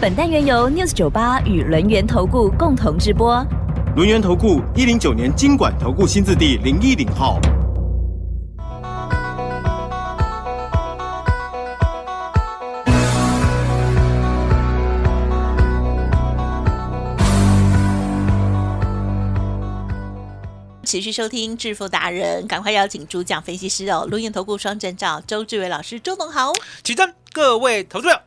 本单元由 News 九八与轮源投顾共同直播。轮源投顾一零九年经管投顾新字第零一零号。持续收听致富达人，赶快邀请主讲分析师哦，轮源投顾双证照周志伟老师，周董好。起真，各位投资者，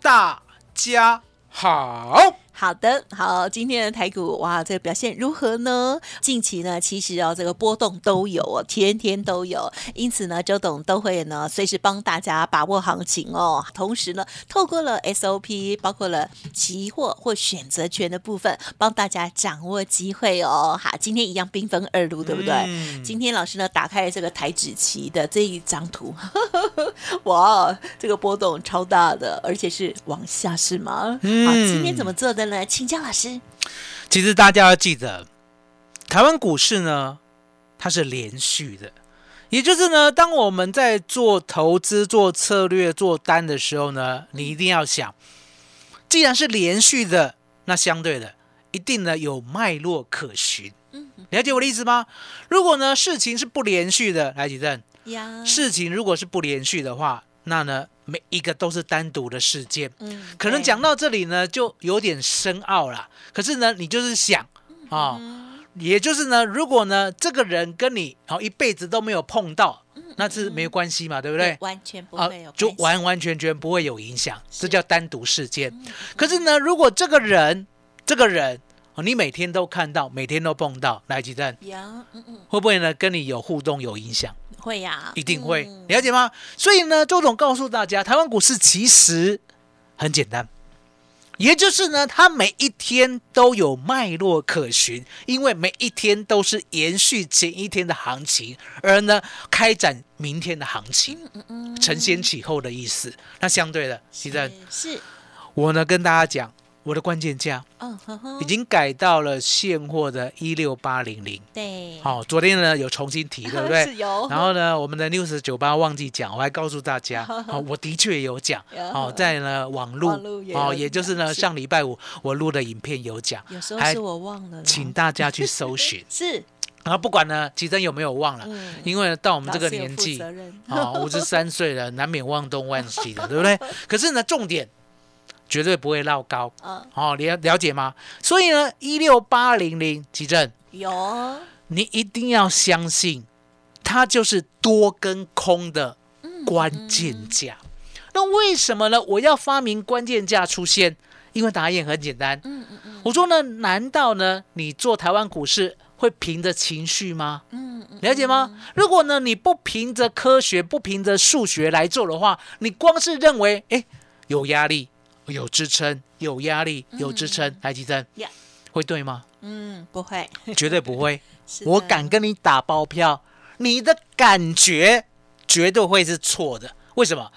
大家好。好的，好，今天的台股哇，这个表现如何呢？近期呢，其实哦，这个波动都有哦，天天都有，因此呢，周董都会呢，随时帮大家把握行情哦。同时呢，透过了 SOP，包括了期货或选择权的部分，帮大家掌握机会哦。好，今天一样兵分二路，对不对？嗯今天老师呢，打开了这个台指期的这一张图，哇，这个波动超大的，而且是往下是吗？嗯好，今天怎么做的呢？请教老师。其实大家要记得，台湾股市呢，它是连续的，也就是呢，当我们在做投资、做策略、做单的时候呢，你一定要想，既然是连续的，那相对的，一定呢有脉络可循。了解我的意思吗？如果呢事情是不连续的，来举证，呀，事情如果是不连续的话，那呢每一个都是单独的事件。嗯可能对讲到这里呢，就有点深奥啦。可是呢，你就是想啊、也就是呢，如果呢这个人跟你哦一辈子都没有碰到，那是没有关系嘛，对不对？完全不啊会有，就完完全全不会有影响，是这叫单独事件。可是呢，如果这个人，这个人哦，你每天都看到，每天都碰到，来几站呀，嗯嗯，会不会呢跟你有互动有影响？会呀，一定会，嗯。了解吗？所以呢，周总告诉大家，台湾股市其实很简单，也就是呢，它每一天都有脉络可循，因为每一天都是延续前一天的行情，而呢开展明天的行情，嗯嗯，承先启后的意思。那相对的，其实是，我呢跟大家讲，我的关键价已，经改到了现货的一六八零零。对，好、昨天呢有重新提，对不对？是有，然后呢，我们的 news 酒吧忘记讲，我还告诉大家，哦，我的确有讲，哦，在呢网络网络也，有哦，也就是呢是上礼拜五我录的影片有讲，还有时候是我忘了啦，请大家去搜寻。是，然后不管呢，其实有没有忘了，嗯，因为到我们这个年纪，啊，五十三岁了，难免忘东忘西的，对不对？可是呢，重点绝对不会落高，嗯，哦，了了解吗？所以呢，一六八零零奇正，有，你一定要相信，它就是多跟空的关键价。那为什么呢？我要发明关键价出现？因为答案很简单。嗯嗯嗯我说呢，难道呢你做台湾股市会凭着情绪吗？嗯嗯，了解吗？如果呢你不凭着科学、不凭着数学来做的话，你光是认为哎有压力、有支撑、有压力、有支撑，来吉珍呀，会对吗？嗯，不会，绝对不会。我敢跟你打包票，你的感觉绝对会是错的。为什么？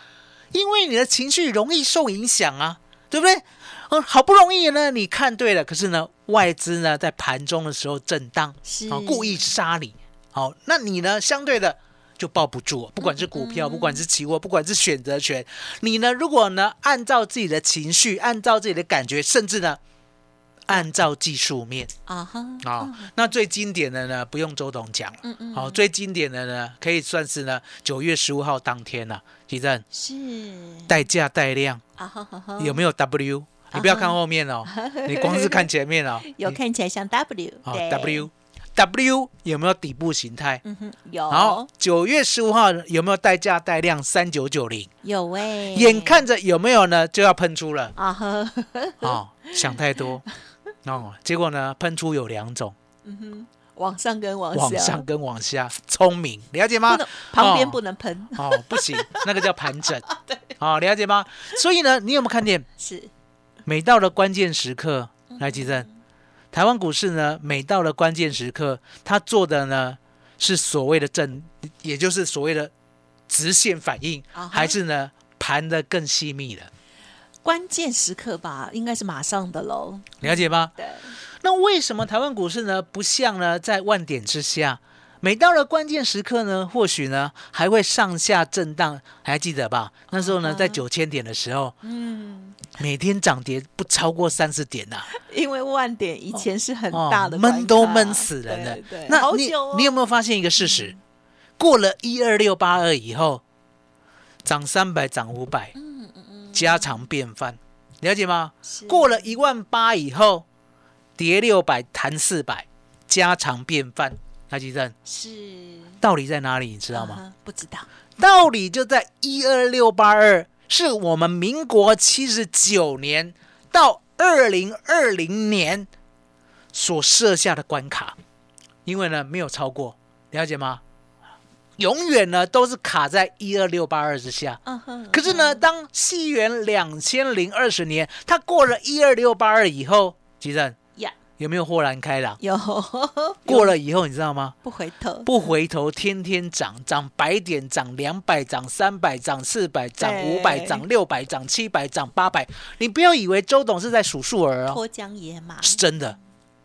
因为你的情绪容易受影响啊，对不对？嗯，好不容易呢，你看对了，可是呢，外资呢在盘中的时候震荡，是啊，故意杀你，好，那你呢相对的就抱不住，不管是股票，不管是期货，不管是选择权，你呢如果呢按照自己的情绪，按照自己的感觉，甚至呢按照技术面。啊哈，啊、那最经典的呢，不用周董讲了。嗯嗯，好、最经典的呢，可以算是呢九月十五号当天了、吉正。是。带价带量。啊哈哈哈，有没有 W？你不要看后面哦，你光是看前面哦。有看起来像 W，好对。W W 有没有底部形态？嗯哼，有，然后九月十五号有没有带价带量？三九九零？有哎，眼看着有没有呢就要喷出了。啊哈，哦，想太多。哦，结果呢喷出有两种，往上跟往下，往上跟往下，聪明。了解吗？旁边哦。不能喷，哦，不行，那个叫盘整。对。哦，了解吗？所以呢，你有没有看见？是。每到了关键时刻，来吉正，台湾股市呢，每到了关键时刻，它做的呢是所谓的正，也就是所谓的直线反应，还是呢盘的更细密的，关键时刻吧，应该是马上的喽。了解吗？对，那为什么台湾股市呢不像呢在万点之下？每到了关键时刻呢，或许呢还会上下震荡，还记得吧？那时候呢，在九千点的时候，嗯，每天涨跌不超过三十点呐、因为万点以前是很哦大的闷都闷死人了。对对，那你你有没有发现一个事实？过了一二六八二以后，涨三百涨五百，嗯嗯嗯，家常便饭，了解吗？是。过了一万八以后，跌六百弹四百，家常便饭。台积电是道理在哪里？你知道吗？不知道，道理就在一二六八二，是我们民国七十九年到二零二零年所设下的关卡，因为呢没有超过，了解吗？永远呢都是卡在一二六八二之下。嗯哼，可是呢，当西元两千零二十年，它过了一二六八二以后，吉正呀，有没有豁然开朗？有 过了以后，你知道吗？不回头，不回头，天天涨，涨百点，涨两百，涨三百，涨四百，涨五百，涨六百，涨七百，涨八百。你不要以为周董是在数数儿哦，脱缰野马，是真的，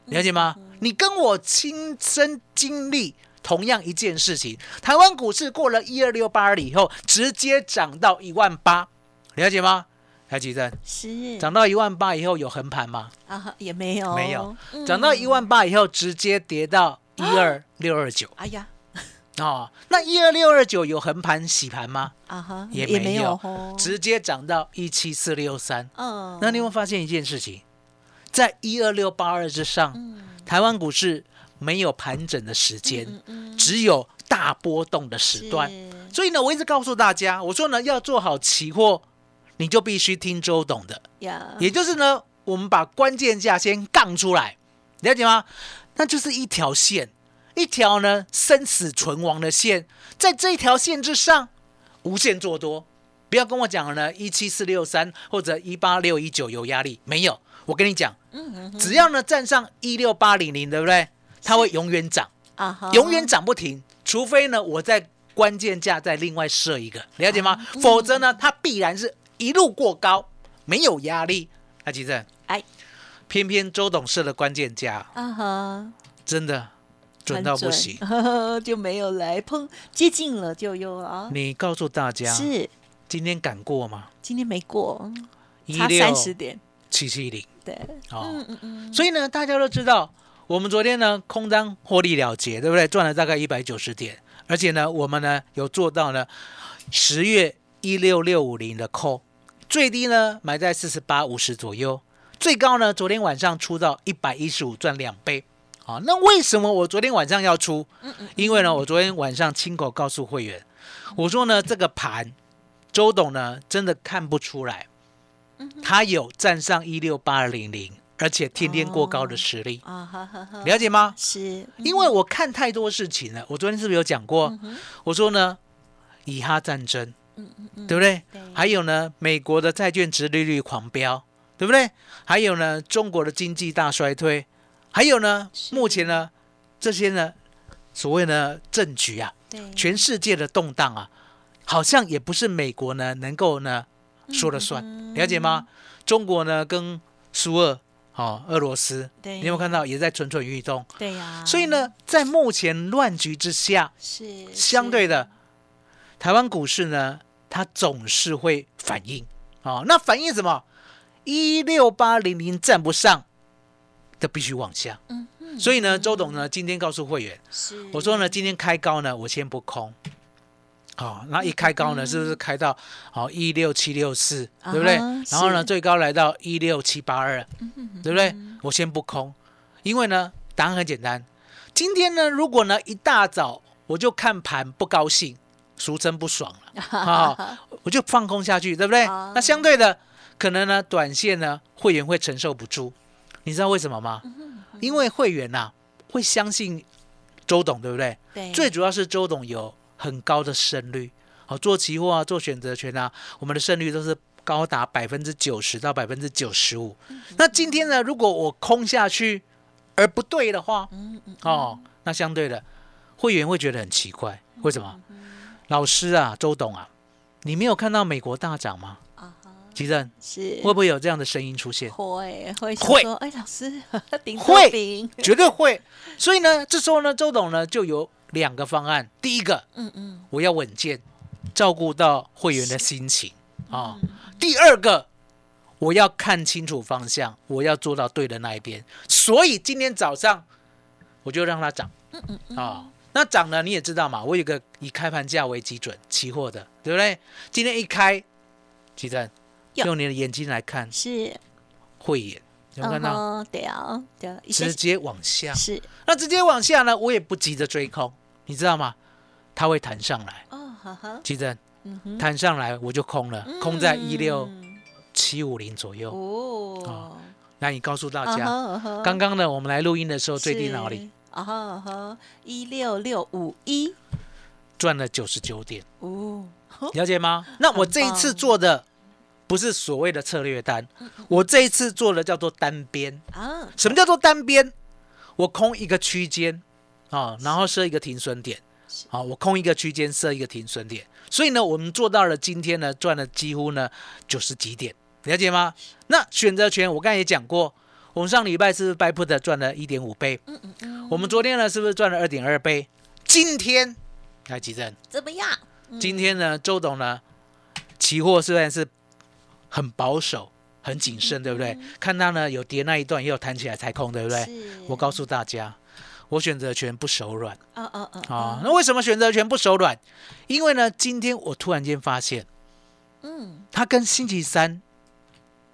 了解吗？你跟我亲身经历同样一件事情，台湾股市过了一二六八二以后，直接涨到一万八，了解吗？台积电是涨到一万八以后有横盘吗？啊哈，也没有，没有嗯涨到一万八以后，直接跌到一二六二九。哎呀，哦，那一二六二九有横盘洗盘吗？啊哈，也没没有哦，直接涨到一七四六三。嗯，那你有没有发现一件事情？在一二六八二之上，嗯台湾股市没有盘整的时间，只有大波动的时段。所以呢，我一直告诉大家，我说呢，要做好期货，你就必须听周董的，呀，也就是呢，我们把关键价先杠出来，了解吗？那就是一条线，一条呢生死存亡的线，在这一条线之上，无限做多。不要跟我讲了呢，一七四六三或者一八六一九有压力，没有。我跟你讲，只要呢站上一六八零零，对不对？它会永远涨，永远涨不停，除非呢我在关键价再另外设一个，了解吗？否则呢，它必然是一路过高，没有压力。阿吉正，哎，偏偏周董设的关键价啊哈，真的准到不行。很 就没有来碰，接近了就有啊，你告诉大家，是。今天敢过吗？今天没过，差一三十点，七七零。对，哦。嗯嗯嗯，所以呢，大家都知道，我们昨天呢空单获利了结，对不对？赚了大概一百九十点，而且呢，我们呢有做到呢十月一六六五零的 call，最低呢买在四十八五十左右，最高呢昨天晚上出到一百一十五，赚两倍。好，那为什么我昨天晚上要出？因为呢，我昨天晚上亲口告诉会员，我说呢，这个盘，周董呢真的看不出来，他有站上一六八零零，而且天天过高的实力，啊哈哈哈，了解吗？是，因为我看太多事情了。我昨天是不是有讲过？我说呢，以哈战争，对不对？对还有呢，美国的债券值利率狂飙，对不对？还有呢，中国的经济大衰退，还有呢，目前呢，这些呢，所谓呢政局啊，对，全世界的动荡啊，好像也不是美国呢能够呢说了算，了解吗？中国呢跟苏俄，哦，俄罗斯，对你有没有看到也在蠢蠢欲动？对呀，所以呢，在目前乱局之下，是相对的，台湾股市呢，它总是会反应哦。那反应什么？一六八零零站不上，它必须往下。嗯所以呢，周董呢今天告诉会员，我说呢，今天开高呢，我先不空。好、那一开高呢，是不是开到好一六七六四，对不对？然后呢，最高来到一六七八二，对不对？我先不空，因为呢，答案很简单。今天呢，如果呢一大早我就看盘不高兴，俗称不爽了啊、我就放空下去，对不对？啊那相对的，可能呢，短线呢，会员会承受不住。你知道为什么吗？嗯因为会员呐、会相信周董，对不对？对，最主要是周董有很高的胜率，好做期货啊，做选择权啊，我们的胜率都是高达百分之九十到百分之九十五。那今天呢，如果我空下去而不对的话，哦，那相对的会员会觉得很奇怪，为什么？老师啊，周董啊，你没有看到美国大涨吗？啊哈，吉正是会不会有这样的声音出现？会会想会说，哎，老师 顶会饼，绝对会。所以呢，这时候呢，周董呢就有两个方案。第一个，嗯嗯，我要稳健，照顾到会员的心情啊。第二个，我要看清楚方向，我要做到对的那一边。所以今天早上我就让它涨，啊，那涨呢你也知道嘛，我有个以开盘价为基准期货的，对不对？今天一开，吉正用你的眼睛来看，是，慧眼有没有看到？直接往下，是，那直接往下呢，我也不急着追空，你知道吗？它会弹上来，哦，哈哈，吉正嗯哼，弹上来我就空了，空在一六嗯七五零左右。哦，那你告诉大啊家，刚刚呢我们来录音的时候最低哪里？是？啊哈啊哈，一六六五一，赚了九十九点，哦，了解吗？那我这一次做的不是所谓的策略单，我这一次做的叫做单边。啊，什么叫做单边？我空一个区间啊，然后设一个停损点啊，我空一个区间设一个停损点，所以呢，我们做到了今天呢赚了几乎呢九十几点，了解吗？那选择权我刚才也讲过，我们上礼拜是不是 buy put 赚了一点五倍？嗯嗯嗯，我们昨天呢是不是赚了二点二倍？今天来几阵？怎么样？今天呢，周董呢，期货虽然是很保守、很谨慎，对不对？看他呢有跌那一段，也有弹起来才空，对不对？是我告诉大家，我选择权不手软啊啊啊啊！那为什么选择权不手软？因为呢，今天我突然间发现，嗯，它跟星期三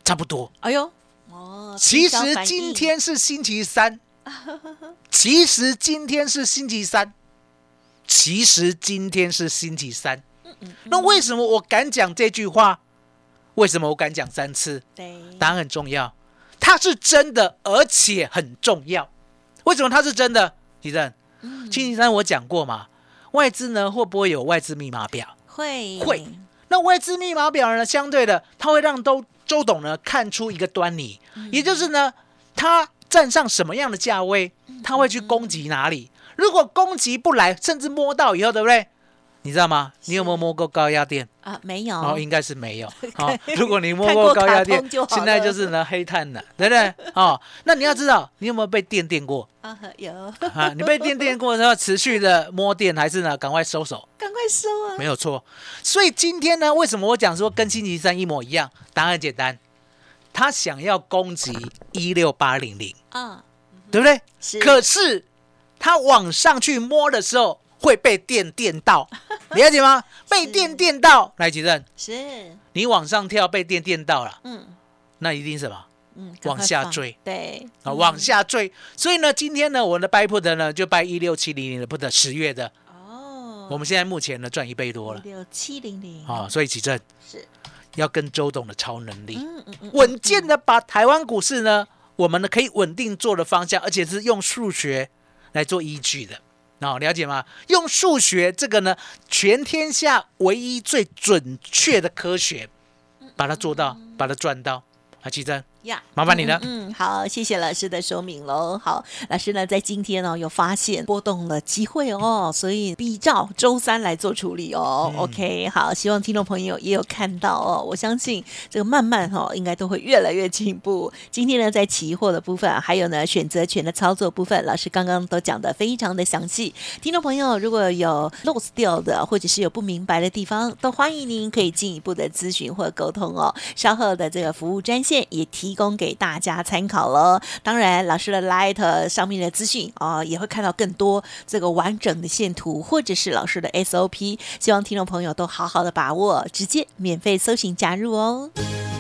差不多。哎呦，哦，其实今天是星期三，其实今天是星期三，其实今天是星期三。嗯那为什么我敢讲这句话？为什么我敢讲三次？对，答案很重要，它是真的，而且很重要。为什么它是真的？地震，嗯星期三我讲过嘛，外资呢会不会有外资密码表？会会那外资密码表呢，相对的，它会让周周董呢看出一个端倪，也就是呢，他站上什么样的价位，他会去攻击哪里。如果攻击不来，甚至摸到以后，对不对？你知道吗？你有没有摸过高压电？啊，没有，哦，应该是没有。好、如果你摸过高压电现在就是呢黑炭了，对不对？哦，那你要知道，你有没有被电电过啊有，啊？你被电电过然后，持续的摸电，还是呢赶快收手？赶快收啊！没有错。所以今天呢，为什么我讲说跟星期三一模一样？答案很简单，他想要攻击一六八零零，啊，对不对？是，可是他往上去摸的时候会被电电到，了解吗？被电电到，来吉正，是，你往上跳被电电到了，嗯那一定什么嗯，往下坠对，啊？往下坠。所以呢，今天呢，我的 buy put 呢就 buy 一六七零零的 put 十月的，哦，我们现在目前呢赚一倍多了六七零零啊！所以吉正是，要跟周董的超能力。嗯嗯嗯，稳健的把台湾股市呢，我们呢可以稳定做的方向，而且是用数学来做依据的。哦，了解吗？用数学这个呢，全天下唯一最准确的科学，把它做到，把它赚到。啊，奇珍，呀，麻烦你了嗯，嗯好，谢谢老师的说明喽。好，老师呢在今天呢有发现波动了机会哦，所以必照周三来做处理哦。OK，好，希望听众朋友也有看到哦。我相信这个慢慢哦，应该都会越来越进步。今天呢，在期货的部分，还有呢选择权的操作部分，老师刚刚都讲的非常的详细。听众朋友如果有 lose 掉的，或者是有不明白的地方，都欢迎您可以进一步的咨询或沟通哦。稍后的这个服务专线也提供给大家参考了。当然，老师的 Light 上面的资讯啊、也会看到更多这个完整的线图，或者是老师的 SOP。希望听众朋友都好好的把握，直接免费搜寻加入哦。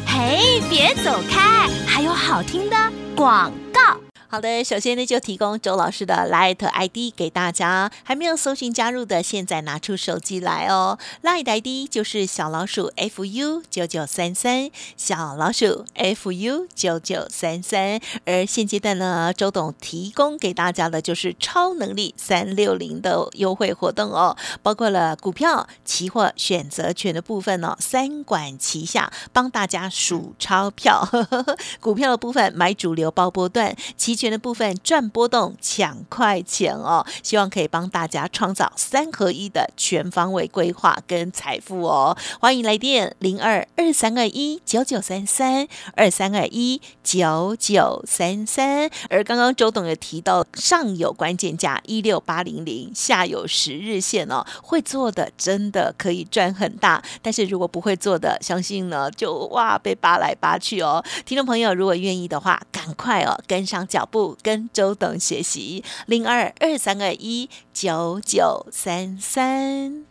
嘿，别走开，还有好听的广告。好的，首先呢就提供周老师的 Light ID 给大家，还没有搜寻加入的，现在拿出手机来哦。Light ID 就是小老鼠 fu 九九三三，小老鼠 fu 九九三三。而现阶段呢，周董提供给大家的就是超能力三六零的优惠活动哦，包括了股票、期货、选择权的部分哦，三管齐下，帮大家数钞票。股票的部分买主流包波段，期权的部分赚波动抢快钱哦，希望可以帮大家创造三合一的全方位规划跟财富哦。欢迎来电零二二三二一九九三三二三二一九九三三。而刚刚周董也提到，上有关键价一六八零零，下有十日线哦，会做的真的可以赚很大，但是如果不会做的，相信呢就哇被扒来扒去哦。听众朋友，如果愿意的话，赶快哦跟上脚步，跟周董学习零二二三二一九九三三。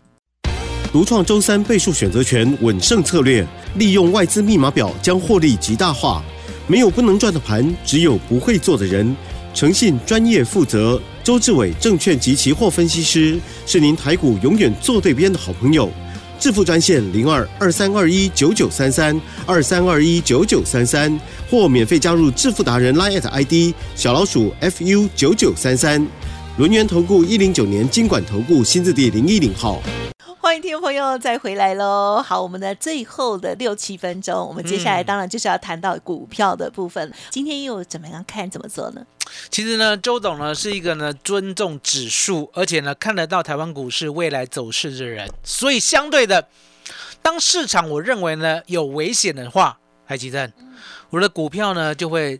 独创周三倍数选择权稳胜策略，利用外资密码表将获利极大化。没有不能赚的盘，只有不会做的人。诚信、专业、负责，周志伟证券及期货分析师是您台股永远做对边的好朋友。致富专线零二二三二一九九三三二三二一九九三三，或免费加入致富达人 Line ID 小老鼠 fu 九九三三。轮源投顾一零九年经管投顾新字第零一零号。欢迎听众朋友再回来喽！好，我们的最后的六七分钟，我们接下来当然就是要谈到股票的部分。今天又怎么样看怎么做呢？其实呢，周董呢是一个呢尊重指数，而且呢看得到台湾股市未来走势的人，所以相对的，当市场我认为呢有危险的话，海基正，我的股票呢就会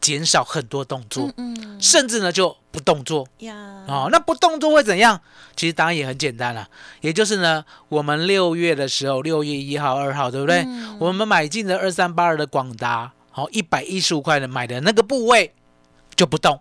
减少很多动作，嗯甚至呢就不动作。呀，哦，那不动作会怎样？其实答案也很简单了，也就是呢，我们六月的时候，六月一号、二号，对不对？嗯我们买进的二三八二的广达，好，一百一十五块的买的那个部位就不动。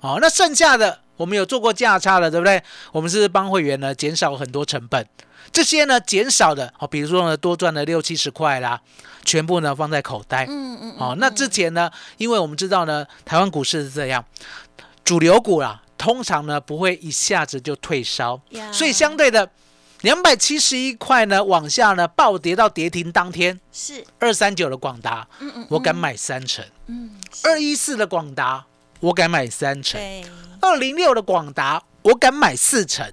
好，那剩下的我们有做过价差了，对不对？我们是帮会员呢减少很多成本，这些呢减少的，好，比如说呢多赚了六七十块啦，全部呢放在口袋。嗯嗯好、那之前呢，因为我们知道呢，台湾股市是这样，主流股啦，通常呢不会一下子就退烧，呀所以相对的，两百七十一块呢往下呢暴跌到跌停当天，是。二三九的广达，嗯嗯我敢买三成；嗯二一四的广达，我敢买三成；对。二零六的广达，我敢买四成。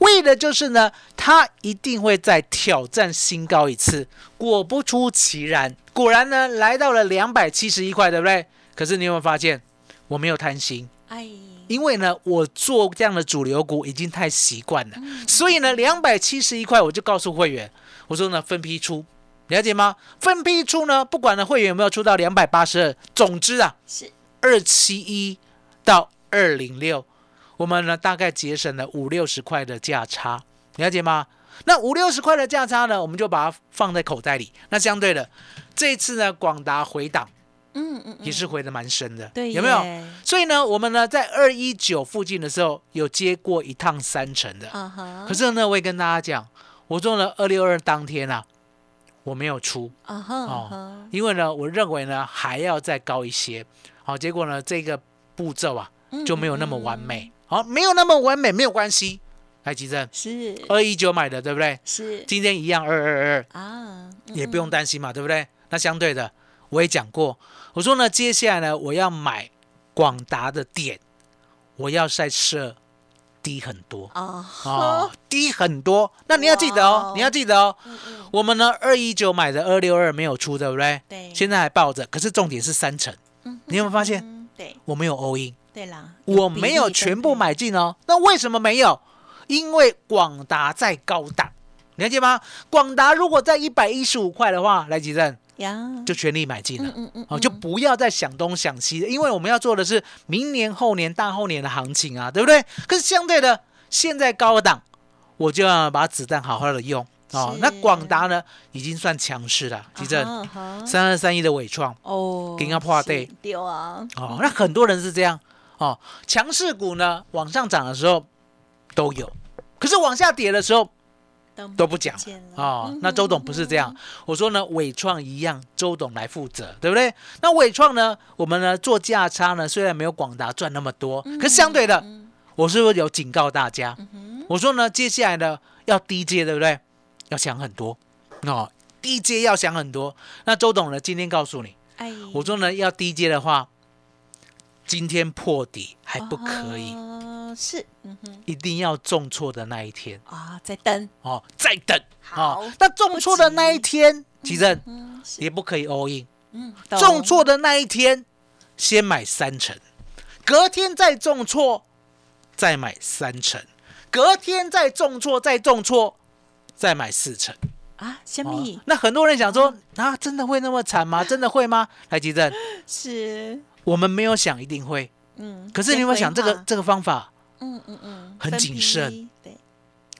为的就是呢，它一定会再挑战新高一次。果不出其然，果然呢来到了两百七十一块，对不对？可是你有没有发现，我没有贪心，哎因为呢，我做这样的主流股已经太习惯了，所以呢，两百七十一块我就告诉会员，我说呢分批出，了解吗？分批出呢，不管呢会员有没有出到两百八十二，总之啊，是二七一到二零六，我们呢大概节省了五六十块的价差，了解吗？那五六十块的价差呢，我们就把它放在口袋里。那相对的，这一次呢，广达回档嗯嗯也是回的蛮深的，对有没有？所以呢，我们呢在二一九附近的时候有接过一趟三成的，啊哈可是呢，我也跟大家讲，我做了二六二当天啊，我没有出，啊哈哦啊因为呢，我认为呢还要再高一些。好，结果呢这个步骤啊嗯就没有那么完嗯美。好，没有那么完美没有关系。来，吉正，是二一九买的对不对？是今天一样二二二，啊也不用担心嘛，对不对？那相对的，我也讲过，我说呢，接下来呢我要买广达的点，我要再设低很多。啊哦，低很多。那你要记得哦，你要记得哦。嗯嗯我们呢，二一九买的二六二没有出，对不对？对现在还抱着，可是重点是三成，嗯你有没有发现？嗯对我没有 all in，对啦，我比没有全部买进哦。那为什么没有？因为广达在高档，了解吗？广达如果在一百一十五块的话，来吉正呀，就全力买进了。嗯嗯哦，就不要再想东想西的，因为我们要做的是明年、后年、大后年的行情啊，对不对？可是相对的，现在高档，我就要把子弹好好的用。哦。那广达呢，已经算强势了，吉正。啊哈。三二三一的伟创。哦，给它破是底丢啊，哦，那很多人是这样。哦，强势股呢往上涨的时候都有，可是往下跌的时候都不讲哦嗯。那周董不是这样，我说呢，伟创一样，周董来负责，对不对？那伟创呢，我们呢做价差呢，虽然没有广达赚那么多，嗯可是相对的，我是不是有警告大家？我说呢，接下来呢要低阶，对不对？要想很多哦，低阶要想很多。那周董呢，今天告诉你，哎，我说呢，要低阶的话，今天破底还不可以，哦是，嗯哼，一定要重挫的那一天。啊，再等，哦，再等。好。哦。那重挫的那一天，奇正嗯，也不可以 all in，嗯，重挫的那一天先买三成，隔天再重挫再买三成，隔天再重挫再重挫再买四成。啊，虾哦米那很多人想说啊，真的会那么惨吗？真的会吗？来，吉正，是，我们没有想一定会，嗯，可是你有没有想这个这个方法嗯嗯嗯，很谨慎，对，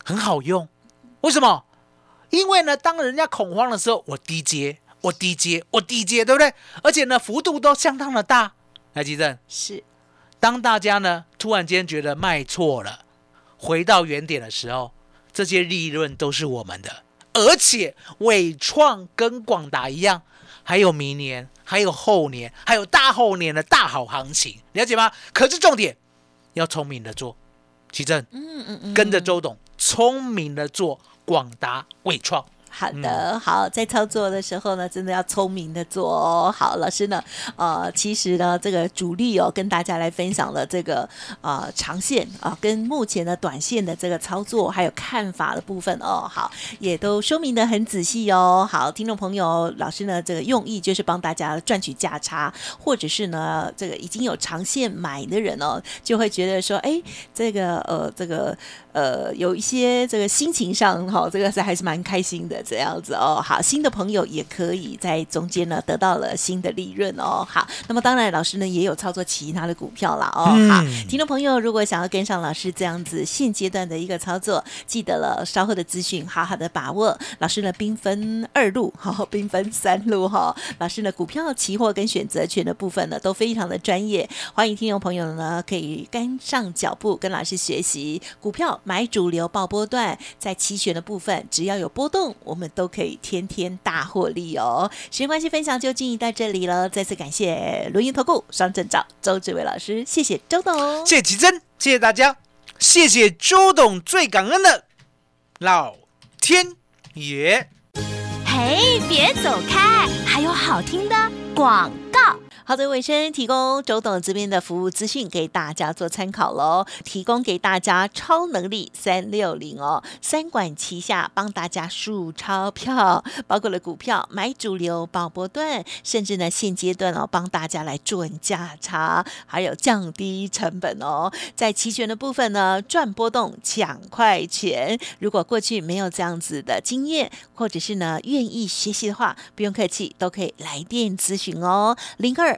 很好用？为什么？因为呢，当人家恐慌的时候，我低接，我低接，我低接，对不对？而且呢，幅度都相当的大。来，吉正，是，当大家呢突然间觉得卖错了，回到原点的时候，这些利润都是我们的，而且伟创跟广达一样，还有明年，还有后年，还有大后年的大好行情，了解吗？可是重点要聪明的做，奇正嗯嗯嗯，跟着周董聪明的做广达、伟创。好的，好，在操作的时候呢，真的要聪明的做哦。好，老师呢，呃，其实呢，这个主力哦，跟大家来分享了这个呃长线啊、跟目前的短线的这个操作还有看法的部分哦，好，也都说明的很仔细哦。好，听众朋友，老师呢，这个用意就是帮大家赚取价差，或者是呢，这个已经有长线买的人哦，就会觉得说，哎，这个呃，这个呃，有一些这个心情上哈、这个是还是蛮开心的这样子哦。好，新的朋友也可以在中间呢得到了新的利润哦。好，那么当然老师呢也有操作其他的股票啦哦。嗯好，听众朋友如果想要跟上老师这样子现阶段的一个操作，记得了稍后的资讯好好的把握。老师呢兵分二路，好，兵分三路哈。老师呢股票、期货跟选择权的部分呢都非常的专业，欢迎听众朋友呢可以跟上脚步，跟老师学习股票买主流报波段，在期权的部分只要有波动，我们都可以天天大获利哦。时间关系，分享就进行到这里了，再次感谢轮盈投顾双证照周志伟老师，谢谢周董。谢谢奇珍，谢谢大家，谢谢周董，最感恩的老天爷。嘿，别走开，还有好听的广告。好的，尾声提供周董这边的服务资讯给大家做参考喽，提供给大家超能力三六零哦，三管齐下帮大家数钞票，包括了股票买主流保波段，甚至呢现阶段哦帮大家来赚价差，还有降低成本哦。在期权的部分呢，赚波动抢快钱。如果过去没有这样子的经验，或者是呢愿意学习的话，不用客气，都可以来电咨询哦，零二